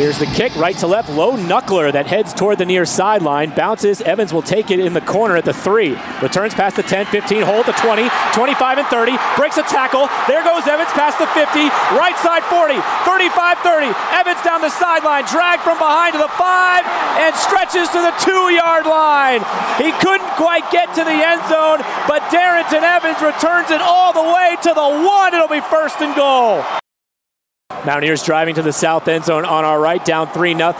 Here's the kick, right to left, low knuckler that heads toward the near sideline. Bounces, Evans will take it in the corner at the three. Returns past the 10, 15, hold the 20, 25 and 30. Breaks a tackle. There goes Evans past the 50, right side 40, 35, 30. Evans down the sideline, dragged from behind to the five, and stretches to the two yard line. He couldn't quite get to the end zone, but Darrynton Evans returns it all the way to the one. It'll be first and goal. Mountaineers driving to the south end zone on our right, down 3 0.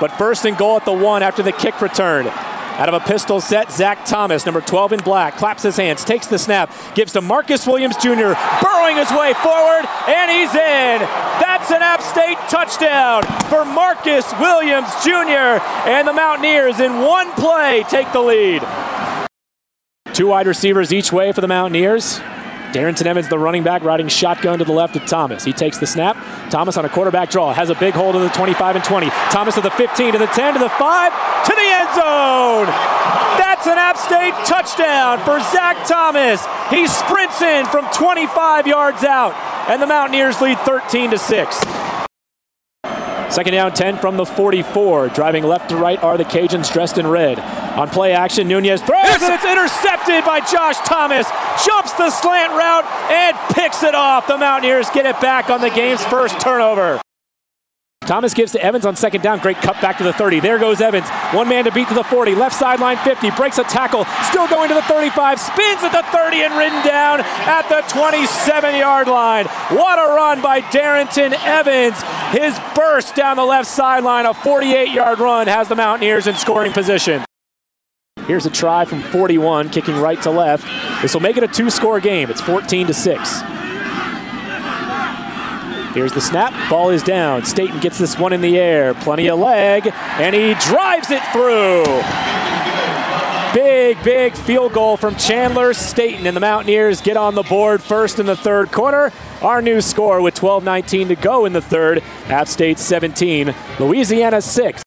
But first and goal at the one after the kick return. Out of a pistol set, Zac Thomas, number 12 in black, claps his hands, takes the snap, gives to Marcus Williams Jr., burrowing his way forward, and he's in. That's an App State touchdown for Marcus Williams Jr., and the Mountaineers in one play take the lead. Two wide receivers each way for the Mountaineers. Darrynton Evans, the running back, riding shotgun to the left of Thomas. He takes the snap. Thomas on a quarterback draw has a big hold of the 25 and 20. Thomas to the 15, to the 10, to the 5, to the end zone. That's an App State touchdown for Zac Thomas. He sprints in from 25 yards out, and the Mountaineers lead 13 to 6. Second down 10 from the 44. Driving left to right are the Cajuns dressed in red. On play action, Nunez throws yes. and it's intercepted by Josh Thomas. Jumps the slant route and picks it off. The Mountaineers get it back on the game's first turnover. Thomas gives to Evans on second down. Great cut back to the 30. There goes Evans. One man to beat to the 40. Left sideline 50. Breaks a tackle. Still going to the 35. Spins at the 30 and ridden down at the 27 yard line. What a run by Darrynton Evans. His burst down the left sideline, a 48 yard run, has the Mountaineers in scoring position. Here's a try from 41, kicking right to left. This will make it a two score game. It's 14 to 6. Here's the snap. Ball is down. Staten gets this one in the air. Plenty of leg, and he drives it through. Big, big field goal from Chandler Staten, and the Mountaineers get on the board first in the third quarter. Our new score with 12:19 to go in the third. App State 17, Louisiana 6.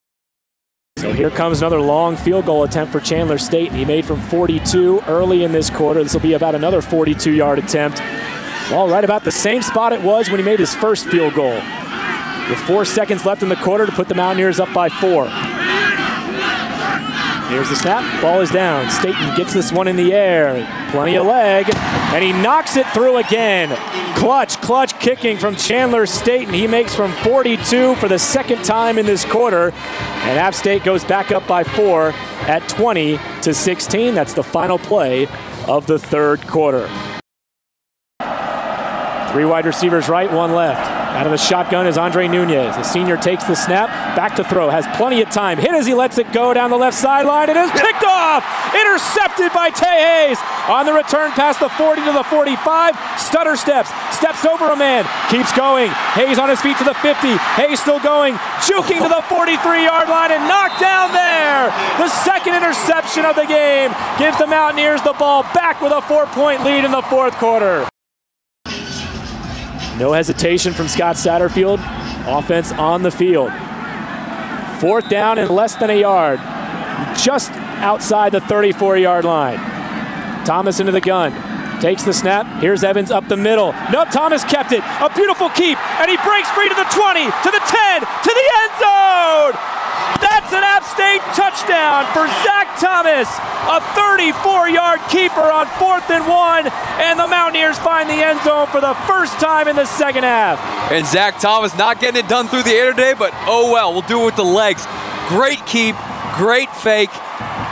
So here comes another long field goal attempt for Chandler Staten. He made from 42 early in this quarter. This will be about another 42-yard attempt. Well, right about the same spot it was when he made his first field goal. With four seconds left in the quarter to put the Mountaineers up by four. Here's the snap. Ball is down. Staten gets this one in the air. Plenty of leg. And he knocks it through again. Clutch, clutch kicking from Chandler Staten. He makes from 42 for the second time in this quarter. And App State goes back up by four at 20 to 16. That's the final play of the third quarter. Three wide receivers right, one left. Out of the shotgun is Andre Nunez. The senior takes the snap, back to throw, has plenty of time. Hit as he lets it go down the left sideline. It is picked off, intercepted by Tae Hayes. On the return past the 40 to the 45, stutter steps, steps over a man, keeps going. Hayes on his feet to the 50. Hayes still going, juking to the 43-yard line and knocked down there. The second interception of the game gives the Mountaineers the ball back with a four-point lead in the fourth quarter. No hesitation from Scott Satterfield. Offense on the field. Fourth down and less than a yard. Just outside the 34 yard line. Thomas into the gun. Takes the snap. Here's Evans up the middle. No, Thomas kept it. A beautiful keep. And he breaks free to the 20, to the 10, to the end zone. That's an App State touchdown for Zac Thomas, a 34 yard keeper on fourth and one, and the Mountaineers find the end zone for the first time in the second half. And Zac Thomas not getting it done through the air today, but oh well, we'll do it with the legs. Great keep, great fake,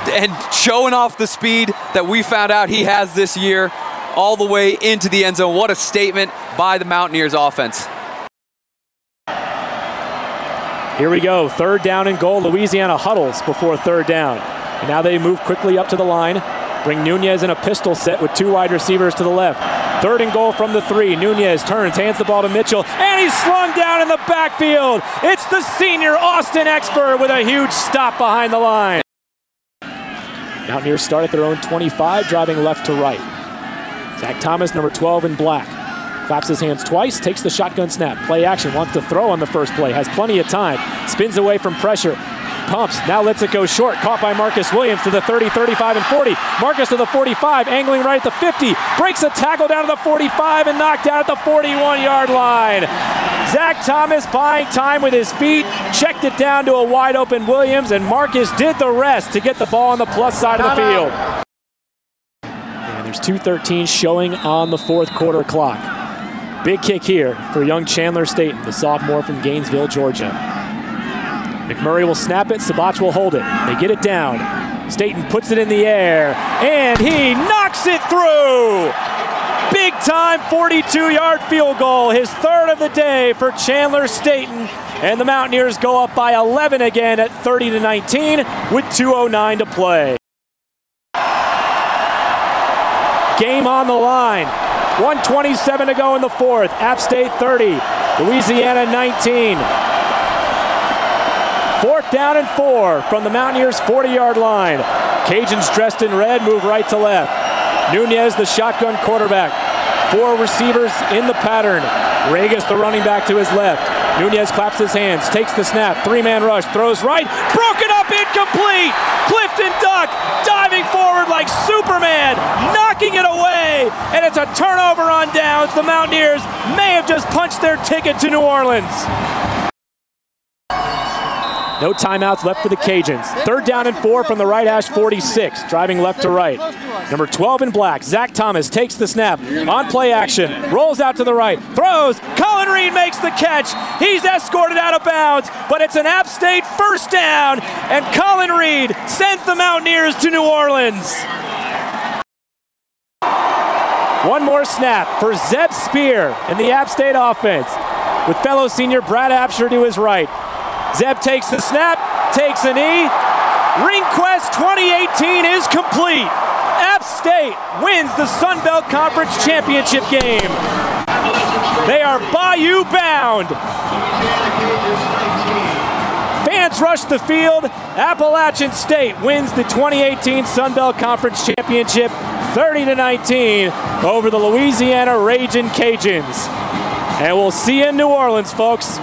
and showing off the speed that we found out he has this year all the way into the end zone. What a statement by the Mountaineers offense. Here we go. Third down and goal. Louisiana huddles before third down. And now they move quickly up to the line. Bring Nunez in a pistol set with two wide receivers to the left. Third and goal from the three. Nunez turns, hands the ball to Mitchell, and he's slung down in the backfield. It's the senior Austin Expert with a huge stop behind the line. Mountaineers start at their own 25, driving left to right. Zac Thomas, number 12 in black. Claps his hands twice, takes the shotgun snap. Play action, wants to throw on the first play, has plenty of time. Spins away from pressure. Pumps, now lets it go short. Caught by Marcus Williams to the 30, 35, and 40. Marcus to the 45, angling right at the 50. Breaks a tackle down to the 45 and knocked out at the 41 yard line. Zac Thomas buying time with his feet, checked it down to a wide open Williams, and Marcus did the rest to get the ball on the plus side of the field. And there's 2.13 showing on the fourth quarter clock. Big kick here for young Chandler Staten, the sophomore from Gainesville, Georgia. McMurray will snap it, Sabach will hold it. They get it down. Staten puts it in the air, and he knocks it through! Big time 42 yard field goal, his third of the day for Chandler Staten. And the Mountaineers go up by 11 again at 30 to 19 with 2.09 to play. Game on the line. 127 to go in the fourth. App State 30, Louisiana 19. Fourth down and four from the Mountaineers' 40 yard line. Cajuns dressed in red move right to left. Nunez, the shotgun quarterback. Four receivers in the pattern. Ragas, the running back, to his left. Nunez claps his hands, takes the snap, three man rush, throws right, broken up, incomplete. Clifton Duck diving forward like Superman, knocking it away, and it's a turnover on downs. The Mountaineers may have just punched their ticket to New Orleans. No timeouts left for the Cajuns. Third down and four from the right hash 46, driving left to right. Number 12 in black, Zac Thomas takes the snap on play action, rolls out to the right, throws. Colin Reed makes the catch. He's escorted out of bounds, but it's an App State first down, and Colin Reed sends the Mountaineers to New Orleans. One more snap for Zeb Spear in the App State offense, with fellow senior Brad Absher to his right. Zeb takes the snap, takes a knee. RingQuest 2018 is complete. App State wins the Sun Belt Conference Championship game. They are Bayou bound. Fans rush the field. Appalachian State wins the 2018 Sun Belt Conference Championship 30 to 19 over the Louisiana Ragin' Cajuns. And we'll see you in New Orleans, folks.